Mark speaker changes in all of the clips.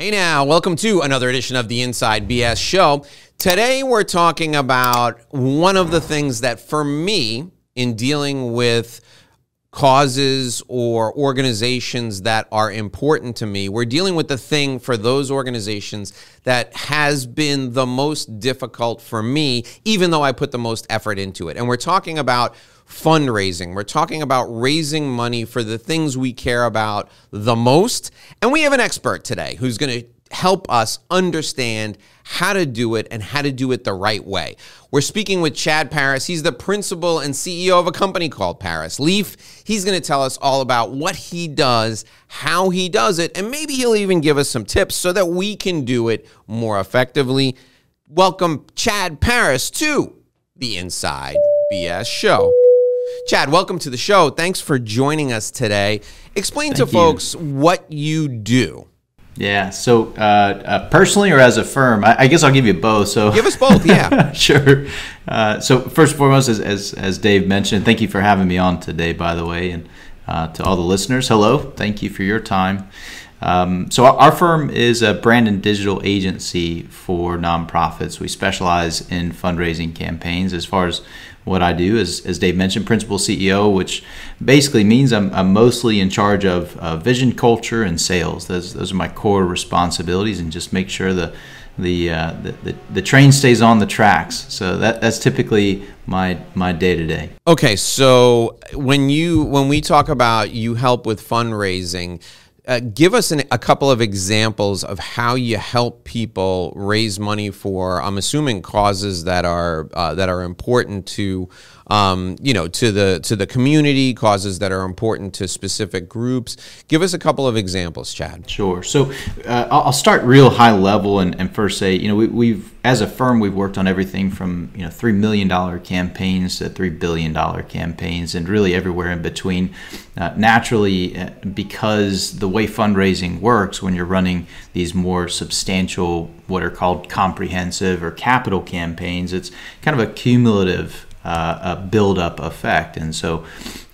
Speaker 1: Hey now, welcome to another edition of the Inside BS Show. Today we're talking about one of the things that for me in dealing with causes or organizations that are important to me. We're dealing with the thing for those organizations that has been the most difficult for me, even though I put the most effort into it. And we're talking about fundraising. We're talking about raising money for the things we care about the most. And we have an expert today who's going to help us understand how to do it and how to do it the right way. We're speaking with Chad Paris. He's the principal and CEO of a company called Paris Leaf. He's going to tell us all about what he does, how he does it, and maybe he'll even give us some tips so that we can do it more effectively. Welcome, Chad Paris, to the Inside BS Show. Chad, welcome to the show. Thanks for joining us today. Explain Thank to you. folks what you do.
Speaker 2: Yeah. So, uh, uh, personally or as a firm, I, I, guess I'll give you both. So,
Speaker 1: give us both. Yeah.
Speaker 2: sure. Uh, so, first and foremost, as, as, as Dave mentioned, thank you for having me on today. By the way, and uh, to all the listeners, hello. Thank you for your time. Um, so, our, our, firm is a brand and digital agency for nonprofits. We specialize in fundraising campaigns. As far as what I do is, as Dave mentioned, principal CEO, which basically means I'm, I'm mostly in charge of uh, vision, culture, and sales. Those, those are my core responsibilities, and just make sure the the, uh, the, the, the train stays on the tracks. So that that's typically my my day to day.
Speaker 1: Okay, so when you when we talk about you help with fundraising, uh, give us an, a couple of examples of how you help people raise money for. I'm assuming causes that are uh, that are important to um, you know, to the to the community, causes that are important to specific groups. Give us a couple of examples, Chad.
Speaker 2: Sure. So uh, I'll start real high level and, and first say, you know, we, we've as a firm we've worked on everything from you know three million dollar campaigns to three billion dollar campaigns, and really everywhere in between. Uh, naturally, uh, because the way fundraising works, when you're running these more substantial, what are called comprehensive or capital campaigns, it's kind of a cumulative uh, a build-up effect. And so,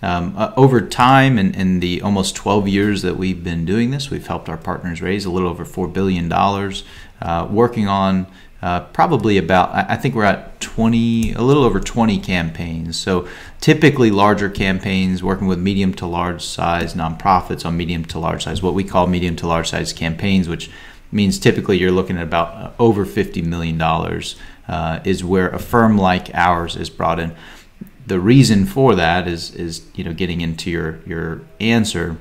Speaker 2: um, uh, over time, in, in, the almost 12 years that we've been doing this, we've helped our partners raise a little over four billion dollars, uh, working on. Uh, probably about, I think we're at 20, a little over 20 campaigns. So typically larger campaigns, working with medium to large size nonprofits on medium to large size, what we call medium to large size campaigns, which means typically you're looking at about uh, over $50 million uh, is where a firm like ours is brought in. The reason for that is is you know getting into your your answer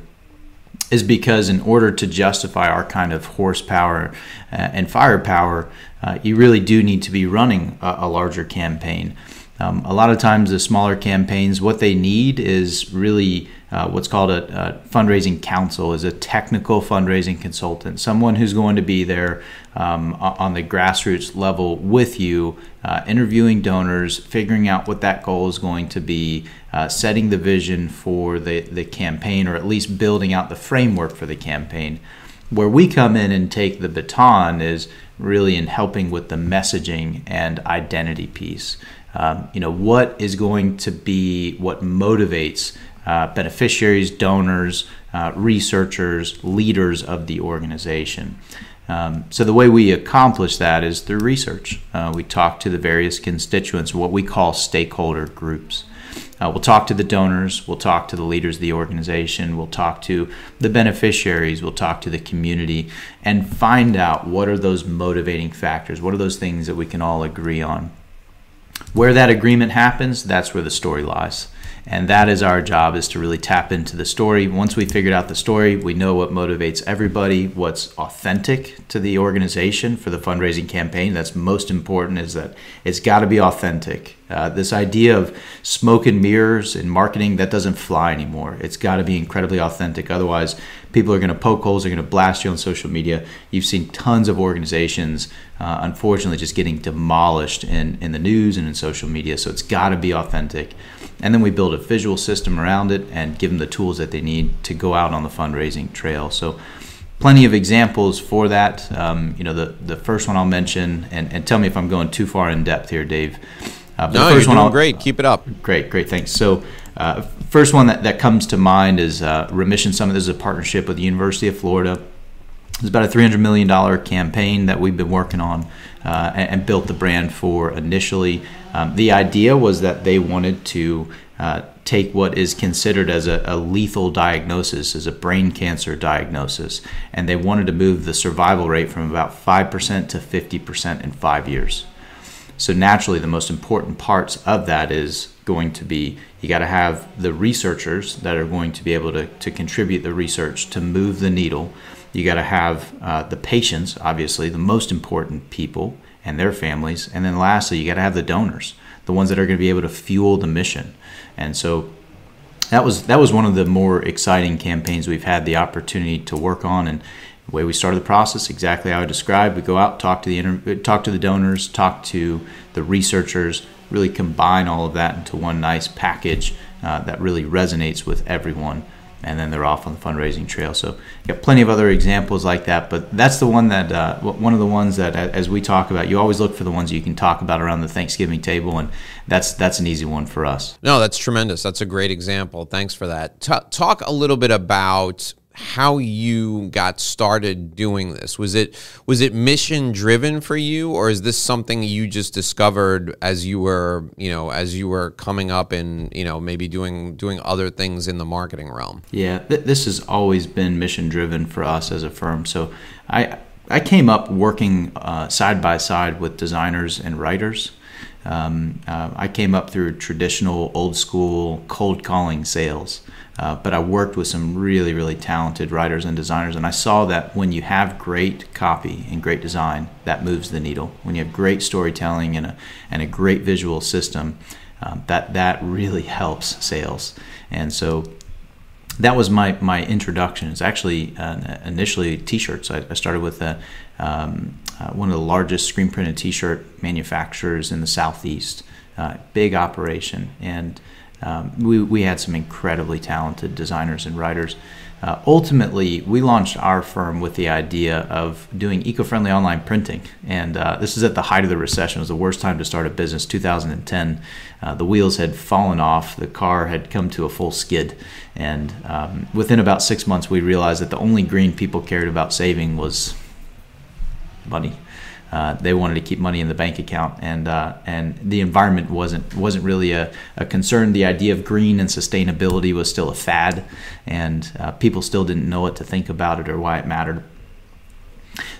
Speaker 2: is because in order to justify our kind of horsepower uh, and firepower, uh, you really do need to be running a, a larger campaign. Um, a lot of times, the smaller campaigns, what they need is really uh, what's called a, a, fundraising counsel, is a technical fundraising consultant, someone who's going to be there um, on the grassroots level with you, uh, interviewing donors, figuring out what that goal is going to be, uh, setting the vision for the, the campaign, or at least building out the framework for the campaign. Where we come in and take the baton is really in helping with the messaging and identity piece. Um, you know, what is going to be what motivates uh, beneficiaries, donors, uh, researchers, leaders of the organization. Um, so the way we accomplish that is through research. Uh, we talk to the various constituents, what we call stakeholder groups. Uh, we'll talk to the donors, we'll talk to the leaders of the organization, we'll talk to the beneficiaries, we'll talk to the community, and find out what are those motivating factors, what are those things that we can all agree on. Where that agreement happens, that's where the story lies and that is our job is to really tap into the story. Once we figured out the story we know what motivates everybody what's authentic to the organization for the fundraising campaign. That's most important is that it's got to be authentic uh, this idea of smoke and mirrors and marketing that doesn't fly anymore it's got to be incredibly authentic otherwise people are going to poke holes they're going to blast you on social media you've seen tons of organizations uh, unfortunately just getting demolished in, in the news and in social media so it's got to be authentic and then we build a visual system around it and give them the tools that they need to go out on the fundraising trail. So, plenty of examples for that. Um, you know, the, the first one I'll mention, and, and tell me if I'm going too far in depth here, Dave.
Speaker 1: Uh, no, you're doing great. Keep it up.
Speaker 2: Great, great. Thanks. So, uh, first one that, that comes to mind is uh, Remission Summit. This is a partnership with the University of Florida It's about a $300 million campaign that we've been working on uh, and, and, built the brand for initially. Um, the idea was that they wanted to uh, take what is considered as a, a, lethal diagnosis, as a brain cancer diagnosis, and they wanted to move the survival rate from about 5% to 50% in five years. So, naturally, the most important parts of that is going to be you got to have the researchers that are going to be able to, to contribute the research to move the needle. You got to have uh, the patients, obviously, the most important people and their families. And then lastly, you got to have the donors, the ones that are going to be able to fuel the mission. And so that was that was one of the more exciting campaigns we've had the opportunity to work on and the way we started the process exactly how I described we go out talk to the inter- talk to the donors talk to the researchers really combine all of that into one nice package uh, that really resonates with everyone and then they're off on the fundraising trail. So got plenty of other examples like that, but that's the one that uh, one of the ones that as we talk about, you always look for the ones you can talk about around the Thanksgiving table, and that's that's an easy one for us.
Speaker 1: No, that's tremendous. That's a great example. Thanks for that. T- talk a little bit about how you got started doing this. Was it was it mission driven for you, or is this something you just discovered as you were you know as you were coming up and you know maybe doing doing other things in the marketing realm?
Speaker 2: Yeah, th- this has always been mission driven for us as a firm. So I I came up working uh, side by side with designers and writers. Um, uh, I came up through traditional old school cold calling sales. Uh, but I worked with some really, really talented writers and designers, and I saw that when you have great copy and great design, that moves the needle. When you have great storytelling and a, and a great visual system, um, that that really helps sales. And so that was my, my introduction. It's actually uh, initially T-shirts. I, I started with a, um, uh, one of the largest screen printed T-shirt manufacturers in the Southeast. Uh, big operation, and um, we, we had some incredibly talented designers and writers. Uh, ultimately, we launched our firm with the idea of doing eco friendly online printing. And uh, this is at the height of the recession. It was the worst time to start a business, 2010. Uh, the wheels had fallen off, the car had come to a full skid. And um, within about six months, we realized that the only green people cared about saving was money. Uh, they wanted to keep money in the bank account, and uh, and the environment wasn't wasn't really a, a, concern. The idea of green and sustainability was still a fad, and uh, people still didn't know what to think about it or why it mattered.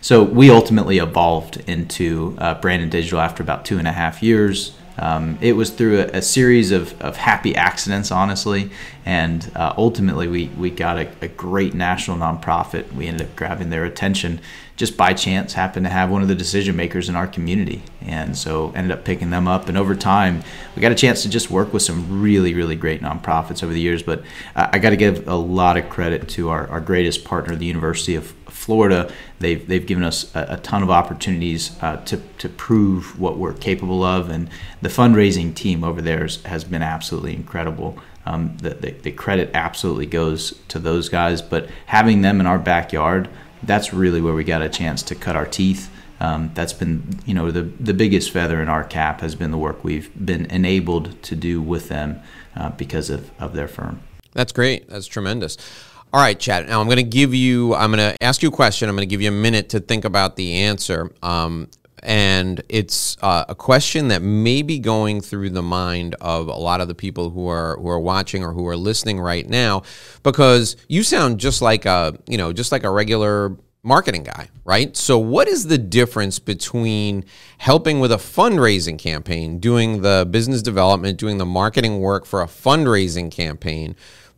Speaker 2: So we ultimately evolved into uh, brand and Digital after about two and a half years. Um, it was through a, a, series of, of happy accidents, honestly, and uh, ultimately we, we got a, a, great national nonprofit. We ended up grabbing their attention just by chance, happened to have one of the decision makers in our community, and so ended up picking them up. And over time, we got a chance to just work with some really, really great nonprofits over the years. But uh, I got to give a lot of credit to our, our greatest partner, the University of Florida. They've, they've given us a, a ton of opportunities uh, to, to prove what we're capable of. And the fundraising team over there has been absolutely incredible. Um, the, the, the, credit absolutely goes to those guys. But having them in our backyard, that's really where we got a chance to cut our teeth. Um, that's been, you know, the, the biggest feather in our cap has been the work we've been enabled to do with them uh, because of, of their firm.
Speaker 1: That's great. That's tremendous. All right, Chad. Now I'm going to give you. I'm going to ask you a question. I'm going to give you a minute to think about the answer. Um, and it's uh, a question that may be going through the mind of a lot of the people who are who are watching or who are listening right now, because you sound just like a you know just like a regular marketing guy, right? So, what is the difference between helping with a fundraising campaign, doing the business development, doing the marketing work for a fundraising campaign?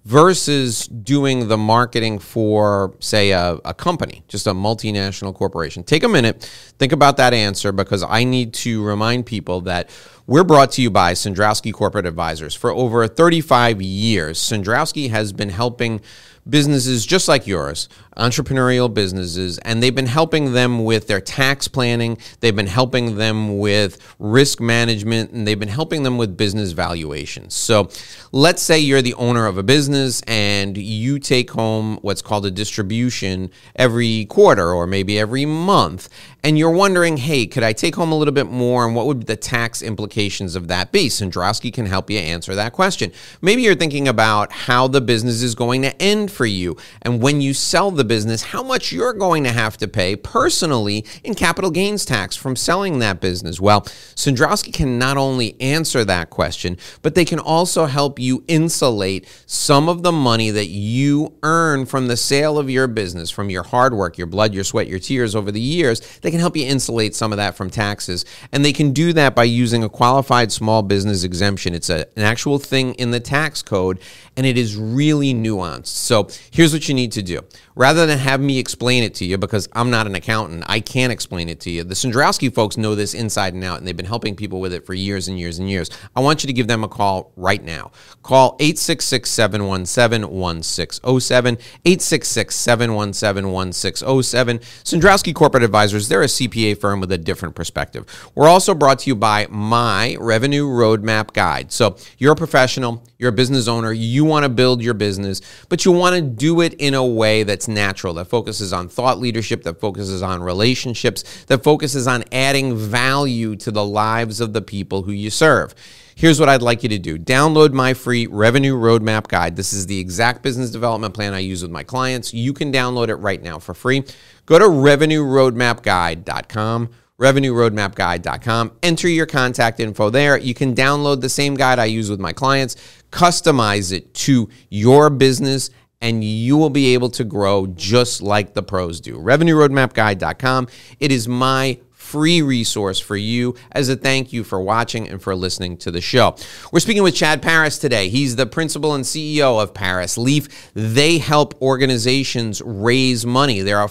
Speaker 1: Versus doing the marketing for, say, a, a, company, just a multinational corporation? Take a minute, think about that answer because I need to remind people that we're brought to you by Cendrowski Corporate Advisors. For over 35 years, Cendrowski has been helping businesses just like yours, entrepreneurial businesses, and they've been helping them with their tax planning, they've been helping them with risk management, and they've been helping them with business valuations. So let's say you're the owner of a business and you take home what's called a distribution every quarter or maybe every month, and you're wondering, hey, could I take home a little bit more, and what would the tax implications of that be? Cendrowski can help you answer that question. Maybe you're thinking about how the business is going to end for you. And when you sell the business, how much you're going to have to pay personally in capital gains tax from selling that business. Well, Cendrowski can not only answer that question, but they can also help you insulate some of the money that you earn from the sale of your business, from your hard work, your blood, your sweat, your tears over the years. They can help you insulate some of that from taxes. And they can do that by using a qualified small business exemption. It's a, an actual thing in the tax code, and it is really nuanced. So here's what you need to do. Rather than have me explain it to you, because I'm not an accountant, I can't explain it to you. The Cendrowski folks know this inside and out, and they've been helping people with it for years and years and years. I want you to give them a call right now. Call 866 717 1607. 866 717 1607. Cendrowski Corporate Advisors, they're a CPA firm with a different perspective. We're also brought to you by My Revenue Roadmap Guide. So you're a professional, you're a business owner, you want to build your business, but you want to do it in a way that's natural, that focuses on thought leadership, that focuses on relationships, that focuses on adding value to the lives of the people who you serve. Here's what I'd like you to do download my free revenue roadmap guide. This is the exact business development plan I use with my clients. You can download it right now for free. Go to revenueroadmapguide.com revenueroadmapguide.com. Enter your contact info there. You can download the same guide I use with my clients, customize it to your business, and you will be able to grow just like the pros do. RevenueRoadmapGuide.com. It is my free resource for you as a thank you for watching and for listening to the show. We're speaking with Chad Paris today. He's the principal and CEO of Paris Leaf. They help organizations raise money. They're a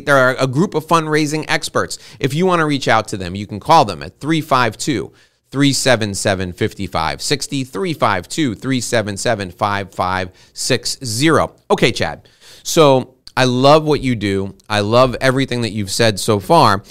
Speaker 1: they're a group of fundraising experts. If you want to reach out to them, you can call them at 352 377 5560 352 377 5560. Okay, Chad. So I love what you do. I love everything that you've said so far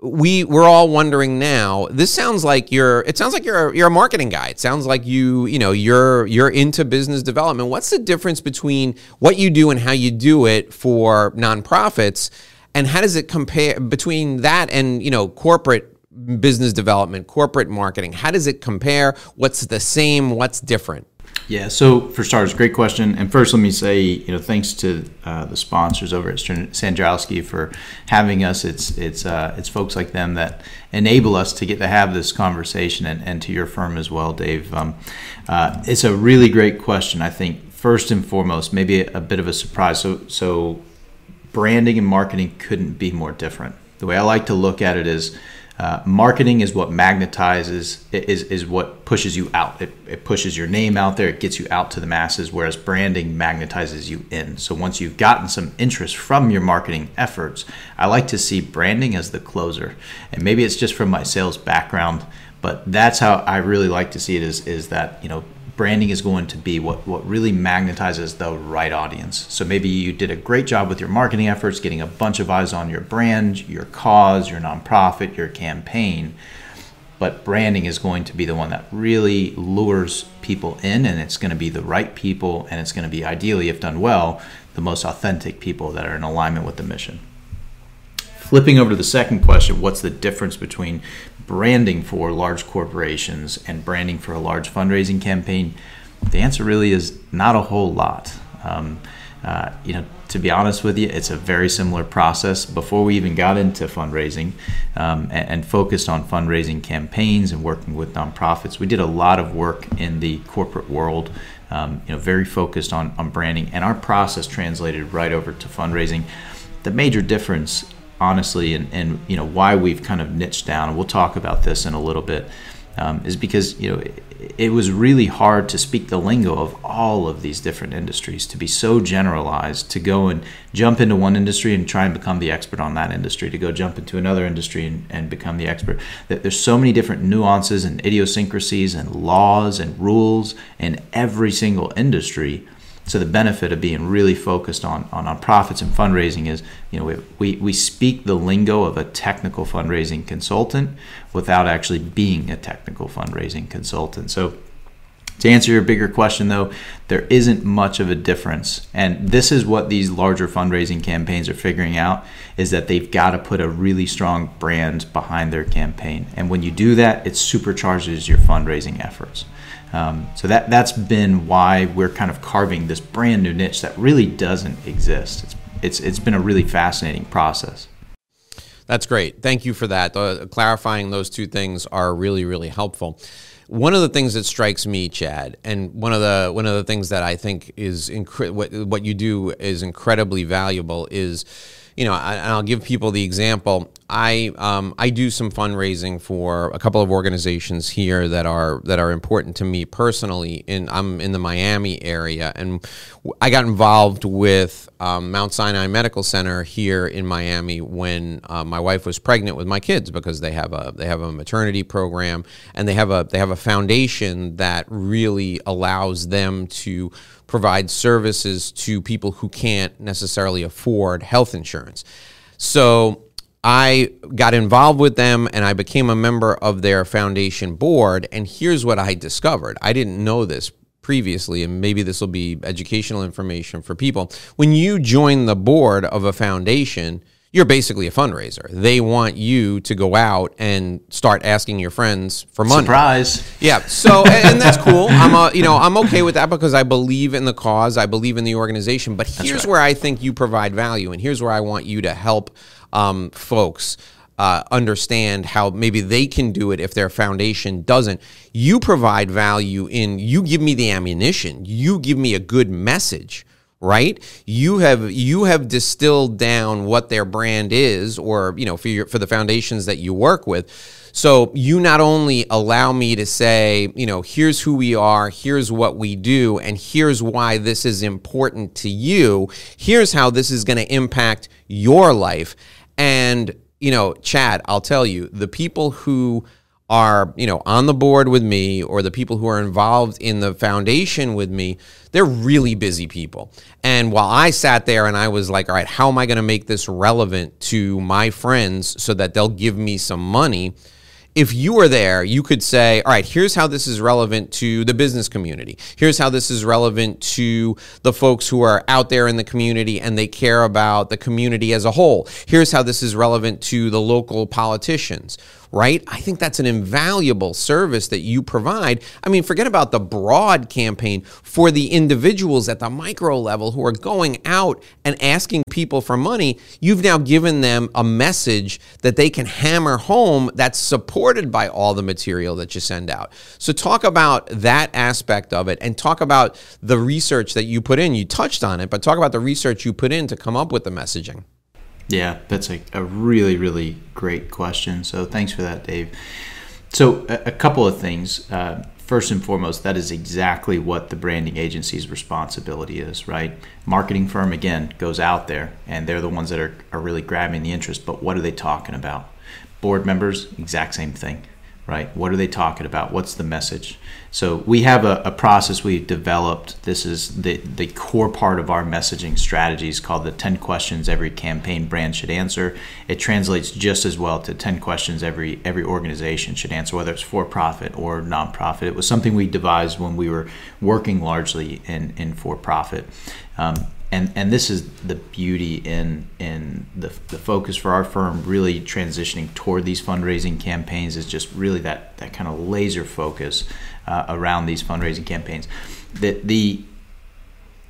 Speaker 1: we we're all wondering now this sounds like you're it sounds like you're you're a marketing guy it sounds like you you know you're you're into business development what's the difference between what you do and how you do it for nonprofits and how does it compare between that and you know corporate business development corporate marketing how does it compare what's the same what's different
Speaker 2: yeah. So for starters, great question. And first, let me say, you know, thanks to uh, the sponsors over at Cendrowski for having us. It's it's uh, it's folks like them that enable us to get to have this conversation, and, and to your firm as well, Dave. Um, uh, it's a really great question. I think first and foremost, maybe a, a bit of a surprise. So so branding and marketing couldn't be more different. The way I like to look at it is uh, marketing is what magnetizes, is, is what pushes you out. It, it pushes your name out there, it gets you out to the masses, whereas branding magnetizes you in. So once you've gotten some interest from your marketing efforts, I like to see branding as the closer. And maybe it's just from my sales background, but that's how I really like to see it is, is that, you know, branding is going to be what, what really magnetizes the right audience. So maybe you did a great job with your marketing efforts, getting a bunch of eyes on your brand, your cause, your nonprofit, your campaign. But branding is going to be the one that really lures people in, and it's going to be the right people, and it's going to be ideally, if done well, the most authentic people that are in alignment with the mission. Flipping over to the second question, what's the difference between branding for large corporations and branding for a large fundraising campaign? The answer really is not a whole lot. Um, uh, you know, to be honest with you, it's a very similar process. Before we even got into fundraising um, and, and, focused on fundraising campaigns and working with nonprofits, we did a lot of work in the corporate world. Um, you know, very focused on, on branding, and our process translated right over to fundraising. The major difference honestly, and, and you know why we've kind of niched down. And we'll talk about this in a little bit. Um, is because you know it, it, was really hard to speak the lingo of all of these different industries to be so generalized to go and jump into one industry and try and become the expert on that industry to go jump into another industry and, and become the expert that there's so many different nuances and idiosyncrasies and laws and rules in every single industry so the benefit of being really focused on, on, profits and fundraising is, you know, we, we, we speak the lingo of a technical fundraising consultant without actually being a technical fundraising consultant. So to answer your bigger question though, there isn't much of a difference. And this is what these larger fundraising campaigns are figuring out is that they've got to put a really strong brand behind their campaign. And when you do that, it supercharges your fundraising efforts. Um, so that that's been why we're kind of carving this brand new niche that really doesn't exist. It's it's it's been a really fascinating process.
Speaker 1: That's great. Thank you for that. Uh, clarifying those two things are really really helpful. One of the things that strikes me, Chad, and one of the one of the things that I think is incre- what what you do is incredibly valuable is you know, I, will give people the example. I um, I do some fundraising for a couple of organizations here that are that are important to me personally. In I'm in the Miami area, and I got involved with um, Mount Sinai Medical Center here in Miami when uh, my wife was pregnant with my kids because they have a they have a maternity program and they have a they have a foundation that really allows them to provide services to people who can't necessarily afford health insurance. So I got involved with them and I became a member of their foundation board. And here's what I discovered I didn't know this previously, and maybe this will be educational information for people. When you join the board of a foundation, you're basically a fundraiser. They want you to go out and start asking your friends for money.
Speaker 2: Surprise.
Speaker 1: Yeah. So, and, and that's cool. I'm a, you know, I'm okay with that because I believe in the cause. I believe in the organization. But here's right. where I think you provide value, and here's where I want you to help um, folks. Uh, understand how maybe they can do it if their foundation doesn't. You provide value in you give me the ammunition. You give me a good message right? You have you have distilled down what their brand is or you know for your for the foundations that you work with. So you not only allow me to say you know here's who we are here's what we do and here's why this is important to you here's how this is going to impact your life. And you know chad i'll tell you the people who are you know on the board with me or the people who are involved in the foundation with me they're really busy people and while i sat there and i was like all right how am i going to make this relevant to my friends so that they'll give me some money if you were there, you could say, all right, here's how this is relevant to the business community. Here's how this is relevant to the folks who are out there in the community and they care about the community as a whole. Here's how this is relevant to the local politicians right? I think that's an invaluable service that you provide. I mean, forget about the broad campaign for the individuals at the micro level who are going out and asking people for money. You've now given them a message that they can hammer home that's supported by all the material that you send out. So, talk about that aspect of it and talk about the research that you put in. You touched on it, but talk about the research you put in to come up with the messaging.
Speaker 2: Yeah, that's a, a really, really great question. So thanks for that, Dave. So, a, a couple of things. Uh, first and foremost, that is exactly what the branding agency's responsibility is, right? Marketing firm, again, goes out there and they're the ones that are, are really grabbing the interest, but what are they talking about? Board members, exact same thing right? What are they talking about? What's the message? So we have a, a, process we've developed. This is the, the core part of our messaging strategies called the 10 questions every campaign brand should answer. It translates just as well to 10 questions every every organization should answer, whether it's for profit or nonprofit. It was something we devised when we were working largely in, in for profit. Um, and and this is the beauty in in the, the focus for our firm really transitioning toward these fundraising campaigns is just really that that kind of laser focus uh, around these fundraising campaigns. The the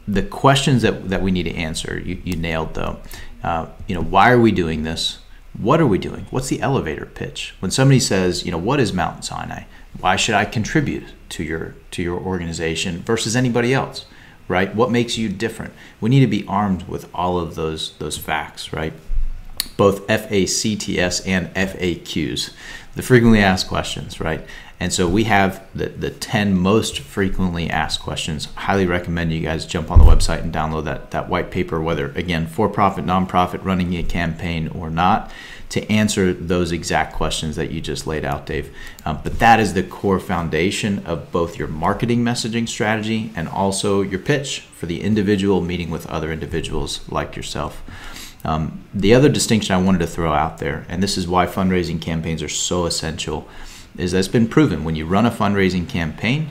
Speaker 2: the questions that, that we need to answer you, you nailed though. Uh, you know why are we doing this? What are we doing? What's the elevator pitch? When somebody says you know what is Mount Sinai? Why should I contribute to your to your organization versus anybody else right? What makes you different? We need to be armed with all of those those facts, right? Both FACTS and FAQs, the frequently asked questions, right? And so we have the, the 10 most frequently asked questions. Highly recommend you guys jump on the website and download that, that white paper, whether again, for profit, nonprofit, running a campaign or not to answer those exact questions that you just laid out, Dave. Um, but that is the core foundation of both your marketing messaging strategy and also your pitch for the individual meeting with other individuals like yourself. Um, the other distinction I wanted to throw out there, and this is why fundraising campaigns are so essential, is that it's been proven when you run a fundraising campaign,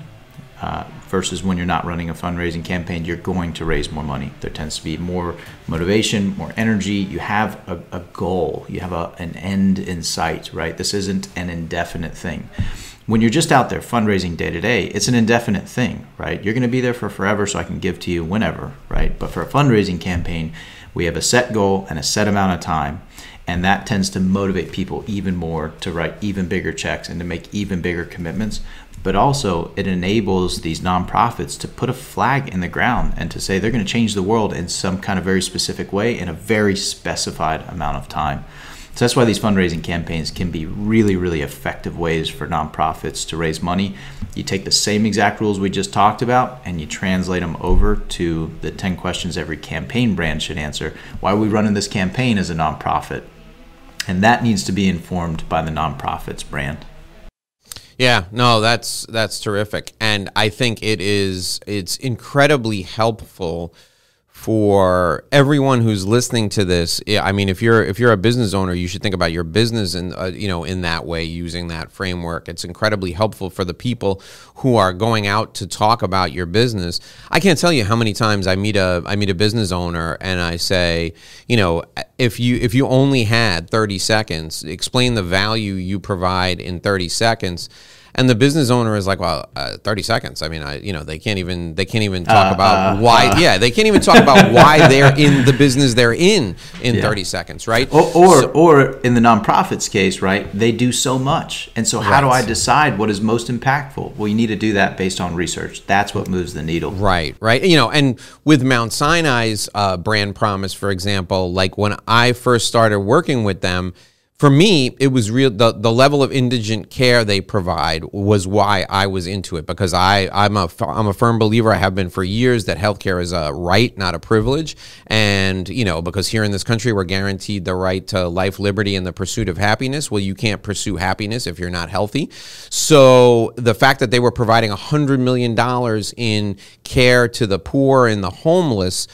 Speaker 2: uh, versus when you're not running a fundraising campaign, you're going to raise more money. There tends to be more motivation, more energy. You have a, a goal, you have a, an end in sight, right? This isn't an indefinite thing. when you're just out there fundraising day to day, it's an indefinite thing, right? You're going to be there for forever, so I can give to you whenever, right? But for a fundraising campaign, we have a set goal and a set amount of time, and that tends to motivate people even more to write even bigger checks and to make even bigger commitments. But also, it enables these nonprofits to put a flag in the ground and to say they're going to change the world in some kind of very specific way in a very specified amount of time. So that's why these fundraising campaigns can be really, really effective ways for nonprofits to raise money. You take the same exact rules we just talked about and you translate them over to the 10 questions every campaign brand should answer. Why are we running this campaign as a nonprofit? And that needs to be informed by the nonprofit's brand.
Speaker 1: Yeah, no, that's that's terrific. And I think it is it's incredibly helpful for everyone who's listening to this i mean if you're if you're a business owner you should think about your business and uh, you know in that way using that framework. It's incredibly helpful for the people who are going out to talk about your business. I can't tell you how many times i meet a i meet a business owner and i say you know if you if you only had 30 seconds explain the value you provide in 30 seconds and the business owner is like, well, uh, 30 seconds. I mean, I, you know, they can't even, they can't even talk uh, about uh, why, uh. yeah, they can't even talk about why they're in the business they're in in yeah. 30 seconds, right?
Speaker 2: Or, or, so, or, in the nonprofits case, right, they do so much. And so how right. do I decide what is most impactful? Well, you need to do that based on research. That's what moves the needle.
Speaker 1: Right, right. You know, and with Mount Sinai's uh, brand promise, for example, like when I first started working with them, for me, it was real. The, the level of indigent care they provide was why I was into it because I I'm a I'm a firm believer. I have been for years that healthcare is a right, not a privilege. And you know, because here in this country we're guaranteed the right to life, liberty, and the pursuit of happiness. Well, you can't pursue happiness if you're not healthy. So the fact that they were providing a hundred million dollars in care to the poor and the homeless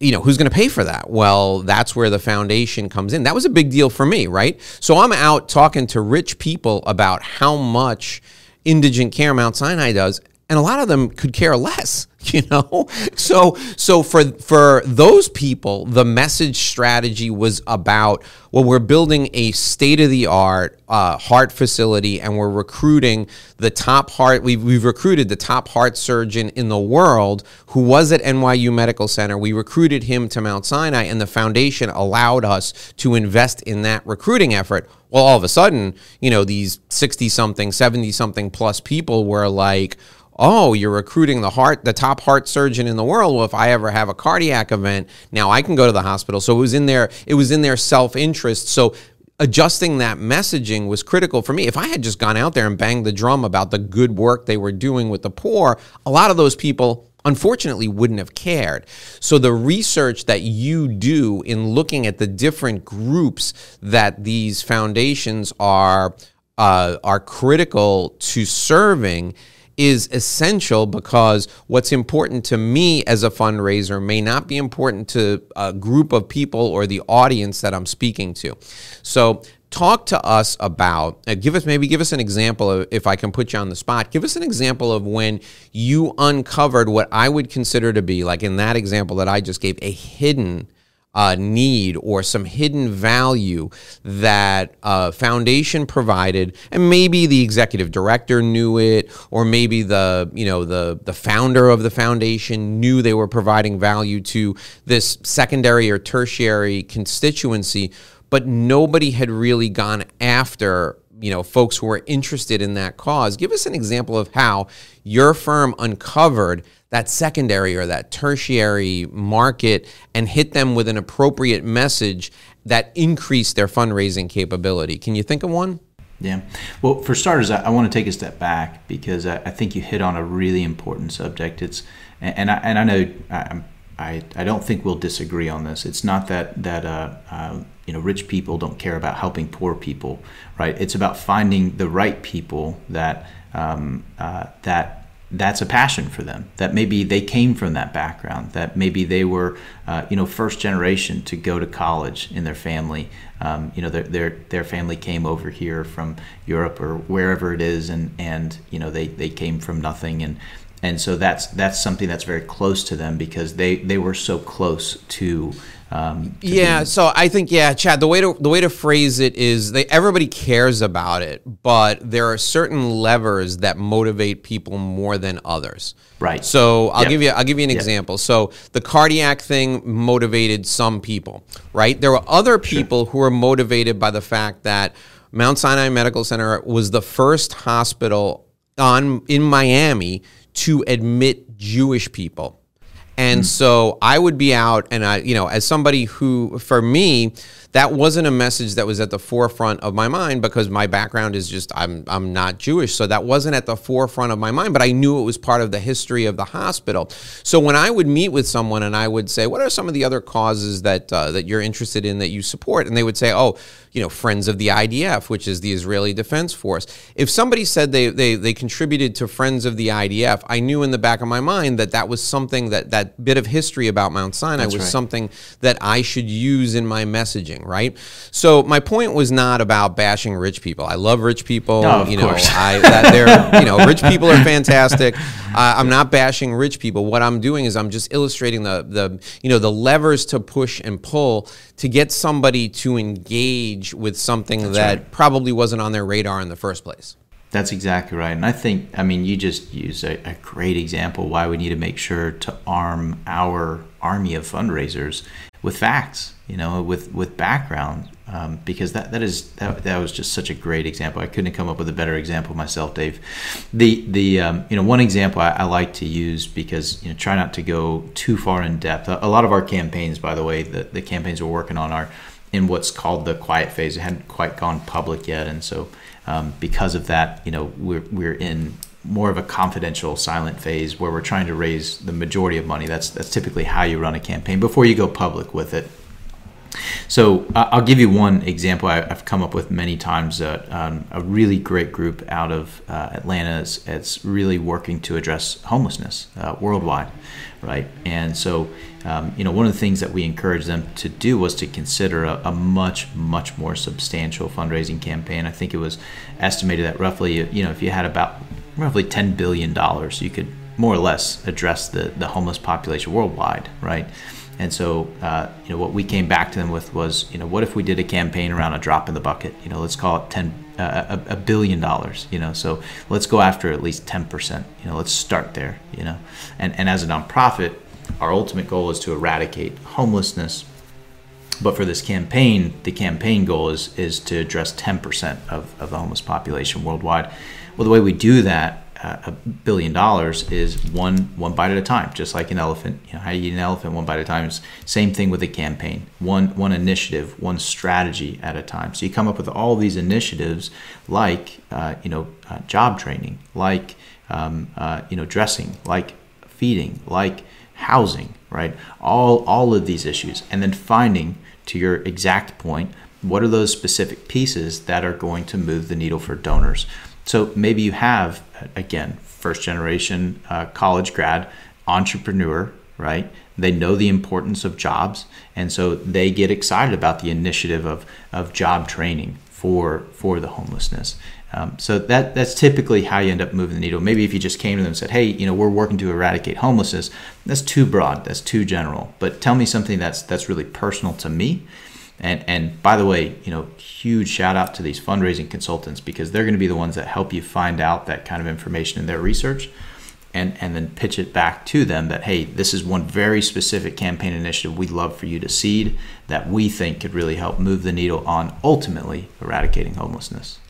Speaker 1: you know, who's going to pay for that? Well, that's where the foundation comes in. That was a big deal for me, right? So I'm out talking to rich people about how much indigent care Mount Sinai does, and a lot of them could care less you know? So so for for those people the message strategy was about well we're building a state of the art uh, heart facility and we're recruiting the top heart we've, we've recruited the top heart surgeon in the world who was at nyu medical center. We recruited him to mount sinai and the foundation allowed us to invest in that recruiting effort. Well all of a sudden you know these 60 something 70 something plus people were like oh, you're recruiting the heart, the top heart surgeon in the world. Well, if I ever have a cardiac event, now I can go to the hospital. So it was in their it was in their self interest. So adjusting that messaging was critical for me. If I had just gone out there and banged the drum about the good work they were doing with the poor, a lot of those people unfortunately wouldn't have cared. So the research that you do in looking at the different groups that these foundations are uh, are critical to serving is essential because what's important to me as a fundraiser may not be important to a group of people or the audience that I'm speaking to. So talk to us about uh, give us maybe give us an example of if i can put you on the spot give us an example of when you uncovered what i would consider to be like in that example that i just gave a hidden uh, need or some hidden value that uh, foundation provided and maybe the executive director knew it or maybe the you know the the founder of the foundation knew they were providing value to this secondary or tertiary constituency but nobody had really gone after you know folks who were interested in that cause. Give us an example of how your firm uncovered that secondary or that tertiary market and hit them with an appropriate message that increased their fundraising capability. Can you think of one?
Speaker 2: Yeah. Well, for starters, I, I want to take a step back because I, I, think you hit on a really important subject. It's and, and I and I know I, I, I don't think we'll disagree on this. It's not that that uh, uh, you know rich people don't care about helping poor people, right? It's about finding the right people that um, uh, that that's a passion for them that maybe they came from that background that maybe they were uh, you know first generation to go to college in their family. Um, you know their, their their family came over here from Europe or wherever it is and and you know they they came from nothing. And and so that's that's something that's very close to them because they they were so close to Um,
Speaker 1: Yeah,
Speaker 2: be-
Speaker 1: so I think yeah, Chad. The way to the way to phrase it is they everybody cares about it, but there are certain levers that motivate people more than others.
Speaker 2: Right.
Speaker 1: So I'll
Speaker 2: Yep.
Speaker 1: give you I'll give you an
Speaker 2: Yep.
Speaker 1: example. So the cardiac thing motivated some people, right? There were other people who were motivated by the fact that Mount Sinai Medical Center was the first hospital on in Miami to admit Jewish people. And so I would be out, and I, you know, as somebody who, for me, that wasn't a message that was at the forefront of my mind because my background is just I'm I'm not Jewish, so that wasn't at the forefront of my mind. But I knew it was part of the history of the hospital. So when I would meet with someone and I would say, "What are some of the other causes that uh, that you're interested in that you support?" and they would say, "Oh, you know, Friends of the IDF, which is the Israeli Defense Force." If somebody said they they they contributed to Friends of the IDF, I knew in the back of my mind that that was something that that bit of history about Mount Sinai was
Speaker 2: right.
Speaker 1: something that I should use in my messaging, right? So my point was not about bashing rich people. I love rich people.
Speaker 2: No,
Speaker 1: you know,
Speaker 2: course.
Speaker 1: I that they're you know, rich people are fantastic. Uh, I'm not bashing rich people. What I'm doing is I'm just illustrating the the you know the levers to push and pull to get somebody to engage with something that
Speaker 2: right.
Speaker 1: probably wasn't on their radar in the first place.
Speaker 2: That's exactly right. And I think, I mean, you just use a, a great example why we need to make sure to arm our army of fundraisers with facts, you know, with, with background, um, because that, that is, that, that was just such a great example. I couldn't come up with a better example myself, Dave. The, the, um, you know, one example I, I like to use because, you know, try not to go too far in depth. A, a lot of our campaigns, by the way, the, the campaigns we're working on are in what's called the quiet phase. It hadn't quite gone public yet. And so, um, because of that, you know, we're, we're in more of a confidential silent phase where we're trying to raise the majority of money. That's that's typically how you run a campaign before you go public with it. So uh, I'll give you one example I, I've come up with many times. Uh, um, a really great group out of uh, Atlanta is really working to address homelessness uh, worldwide, right? And so, um, you know, one of the things that we encouraged them to do was to consider a, a much, much more substantial fundraising campaign. I think it was estimated that roughly, you know, if you had about roughly ten billion dollars, you could more or less address the the homeless population worldwide, right? And so, uh, you know, what we came back to them with was, you know, what if we did a campaign around a drop in the bucket? You know, let's call it ten, uh, a, a billion dollars. You know, so let's go after at least ten percent. You know, let's start there. You know, and and as a nonprofit, our ultimate goal is to eradicate homelessness. But for this campaign, the campaign goal is is to address ten percent of, of the homeless population worldwide. Well, the way we do that uh, a billion dollars is one one bite at a time, just like an elephant. You know, how you eat an elephant one bite at a time. It's same thing with a campaign. One one initiative, one strategy at a time. So you come up with all these initiatives, like uh, you know, uh, job training, like um, uh, you know, dressing, like feeding, like housing, right? All all of these issues, and then finding to your exact point, what are those specific pieces that are going to move the needle for donors? So maybe you have, again, first generation uh, college grad, entrepreneur, right? They know the importance of jobs, and so they get excited about the initiative of, of job training for for the homelessness. Um, so that that's typically how you end up moving the needle. Maybe if you just came to them and said, "Hey, you know, we're working to eradicate homelessness," that's too broad, that's too general. But tell me something that's that's really personal to me. And and by the way, you know, huge shout out to these fundraising consultants because they're going to be the ones that help you find out that kind of information in their research. And, and then pitch it back to them that hey this is one very specific campaign initiative we'd love for you to seed that we think could really help move the needle on ultimately eradicating homelessness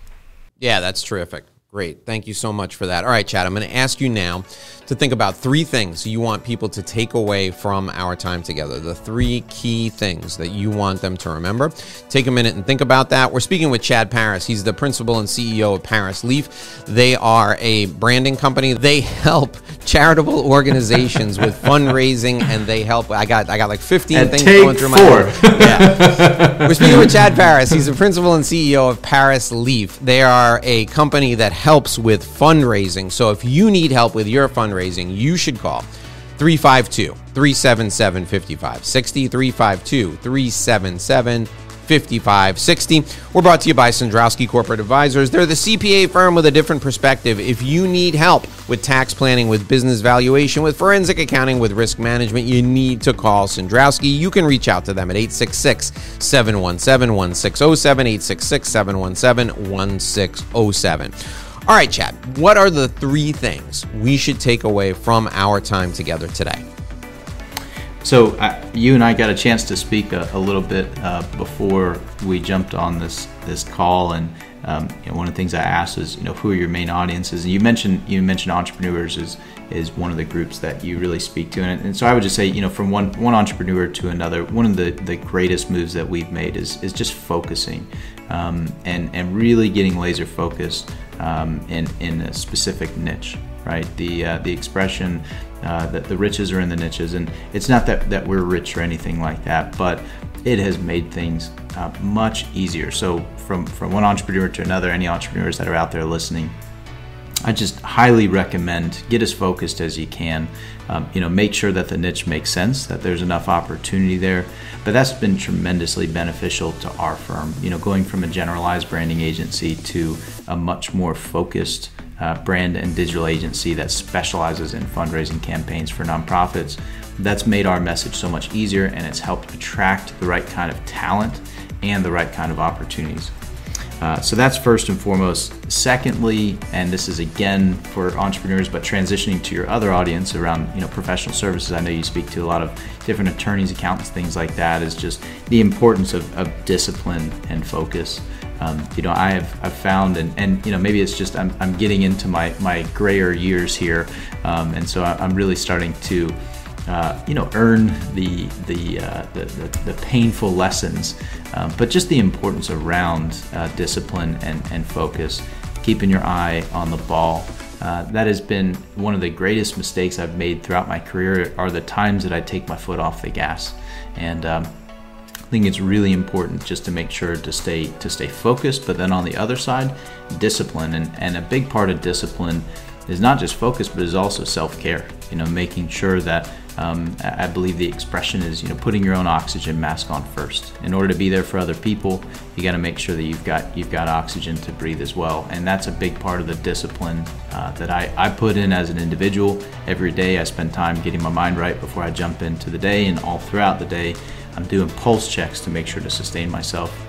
Speaker 1: Yeah, that's terrific. Great. Thank you so much for that. All right, Chad, I'm going to ask you now to think about three things you want people to take away from our time together. The three key things that you want them to remember. Take a minute and think about that. We're speaking with Chad Paris. He's the principal and CEO of Paris Leaf. They are a branding company. They help charitable organizations with fundraising and they help I got I got like 15
Speaker 2: And
Speaker 1: things going through my head. Yeah. We're speaking with Chad Paris. He's the principal and CEO of Paris Leaf. They are a company that helps with fundraising. So if you need help with your fundraising, you should call 352 377 5560. 352 377 5560. We're brought to you by Cendrowski Corporate Advisors. They're the CPA firm with a different perspective. If you need help with tax planning, with business valuation, with forensic accounting, with risk management, you need to call Cendrowski. You can reach out to them at 866 717 1607, 866 717 1607. All right, Chad, what are the three things we should take away from our time together today?
Speaker 2: So uh, you and I got a chance to speak a, a little bit uh, before we jumped on this this call, and um, you know, one of the things I asked is, you know, who are your main audiences? And you mentioned you mentioned entrepreneurs is is one of the groups that you really speak to, and, and so I would just say, you know, from one one entrepreneur to another, one of the the greatest moves that we've made is is just focusing, um, and and really getting laser focused um, in in a specific niche, right? The uh, the expression uh, that the riches are in the niches. And it's not that, that we're rich or anything like that, but it has made things uh, much easier. So, from, from one entrepreneur to another, any entrepreneurs that are out there listening, I just highly recommend get as focused as you can. Um, you know, make sure that the niche makes sense, that there's enough opportunity there. But that's been tremendously beneficial to our firm. You know, going from a generalized branding agency to a much more focused uh, brand and digital agency that specializes in fundraising campaigns for nonprofits. That's made our message so much easier and it's helped attract the right kind of talent and the right kind of opportunities. Uh, so that's first and foremost. Secondly, and this is again for entrepreneurs, but transitioning to your other audience around you know professional services. I know you speak to a lot of different attorneys, accountants, things like that. Is just the importance of, of discipline and focus um, you know, I have I've found, and, and you know, maybe it's just I'm, I'm getting into my my grayer years here, um, and so I'm really starting to, uh, you know, earn the the, uh, the, the, the painful lessons, um, but just the importance around uh, discipline and and focus, keeping your eye on the ball. Uh, that has been one of the greatest mistakes I've made throughout my career. Are the times that I take my foot off the gas, and um, I think it's really important just to make sure to stay to stay focused, but then on the other side, discipline. And, and a big part of discipline is not just focus, but is also self-care. You know, making sure that um, I believe the expression is, you know, putting your own oxygen mask on first. In order to be there for other people, you got to make sure that you've got you've got oxygen to breathe as well, and that's a big part of the discipline uh, that I, I put in as an individual. Every day, I spend time getting my mind right before I jump into the day, and all throughout the day, I'm doing pulse checks to make sure to sustain myself.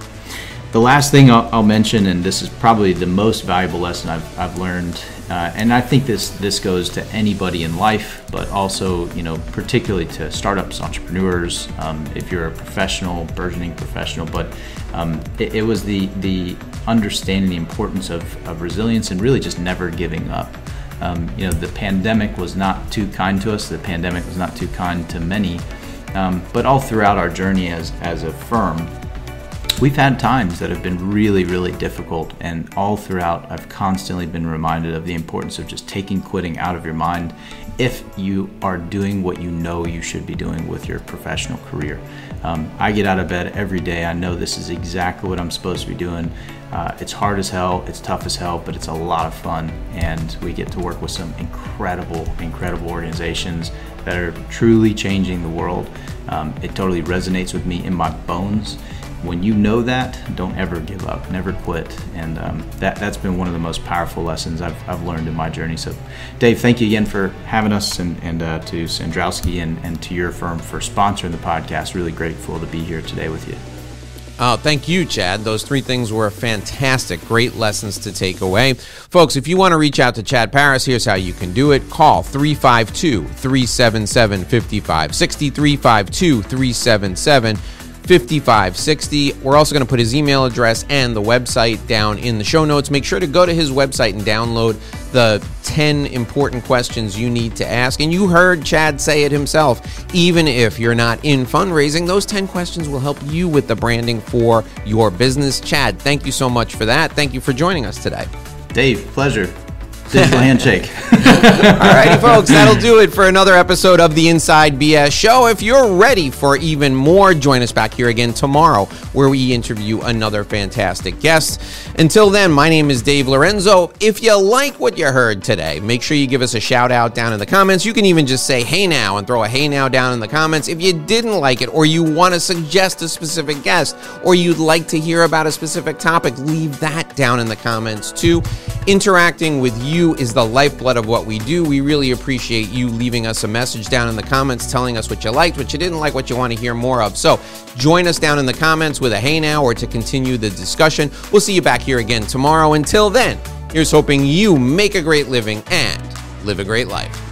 Speaker 2: The last thing I'll, I'll mention, and this is probably the most valuable lesson I've, I've learned, uh, and I think this this goes to anybody in life, but also you know particularly to startups, entrepreneurs. Um, if you're a professional, burgeoning professional, but um, it, it, was the the understanding the importance of, of resilience and really just never giving up. Um, you know, the pandemic was not too kind to us. The pandemic was not too kind to many. Um, but all throughout our journey as, as a firm, we've had times that have been really, really difficult. And all throughout, I've constantly been reminded of the importance of just taking quitting out of your mind if you are doing what you know you should be doing with your professional career. Um, I get out of bed every day. I know this is exactly what I'm supposed to be doing. Uh, it's hard as hell, it's tough as hell, but it's a lot of fun. And we get to work with some incredible, incredible organizations that are truly changing the world. Um, it totally resonates with me in my bones. When you know that, don't ever give up, never quit. And um, that, that's been one of the most powerful lessons I've, I've learned in my journey. So, Dave, thank you again for having us and, and uh, to Cendrowski and, and to your firm for sponsoring the podcast. Really grateful to be here today with you.
Speaker 1: Oh, thank you, Chad. Those three things were fantastic. Great lessons to take away. Folks, if you want to reach out to Chad Paris, here's how you can do it. Call 352 377 5560. 352 377 5560. We're also going to put his email address and the website down in the show notes. Make sure to go to his website and download the 10 important questions you need to ask. And you heard Chad say it himself. Even if you're not in fundraising, those 10 questions will help you with the branding for your business. Chad, thank you so much for that. Thank you for joining us today.
Speaker 2: Dave, pleasure. Digital handshake.
Speaker 1: Alrighty, folks, that'll do it for another episode of the Inside BS Show. If you're ready for even more, join us back here again tomorrow where we interview another fantastic guest. Until then, my name is Dave Lorenzo. If you like what you heard today, make sure you give us a shout out down in the comments. You can even just say, hey now, and throw a hey now down in the comments. If you didn't like it, or you want to suggest a specific guest, or you'd like to hear about a specific topic, leave that down in the comments too. Interacting with you is the lifeblood of what we do. We really appreciate you leaving us a message down in the comments telling us what you liked, what you didn't like, what you want to hear more of. So join us down in the comments with a hey now or to continue the discussion. We'll see you back here again tomorrow. Until then, here's hoping you make a great living and live a great life.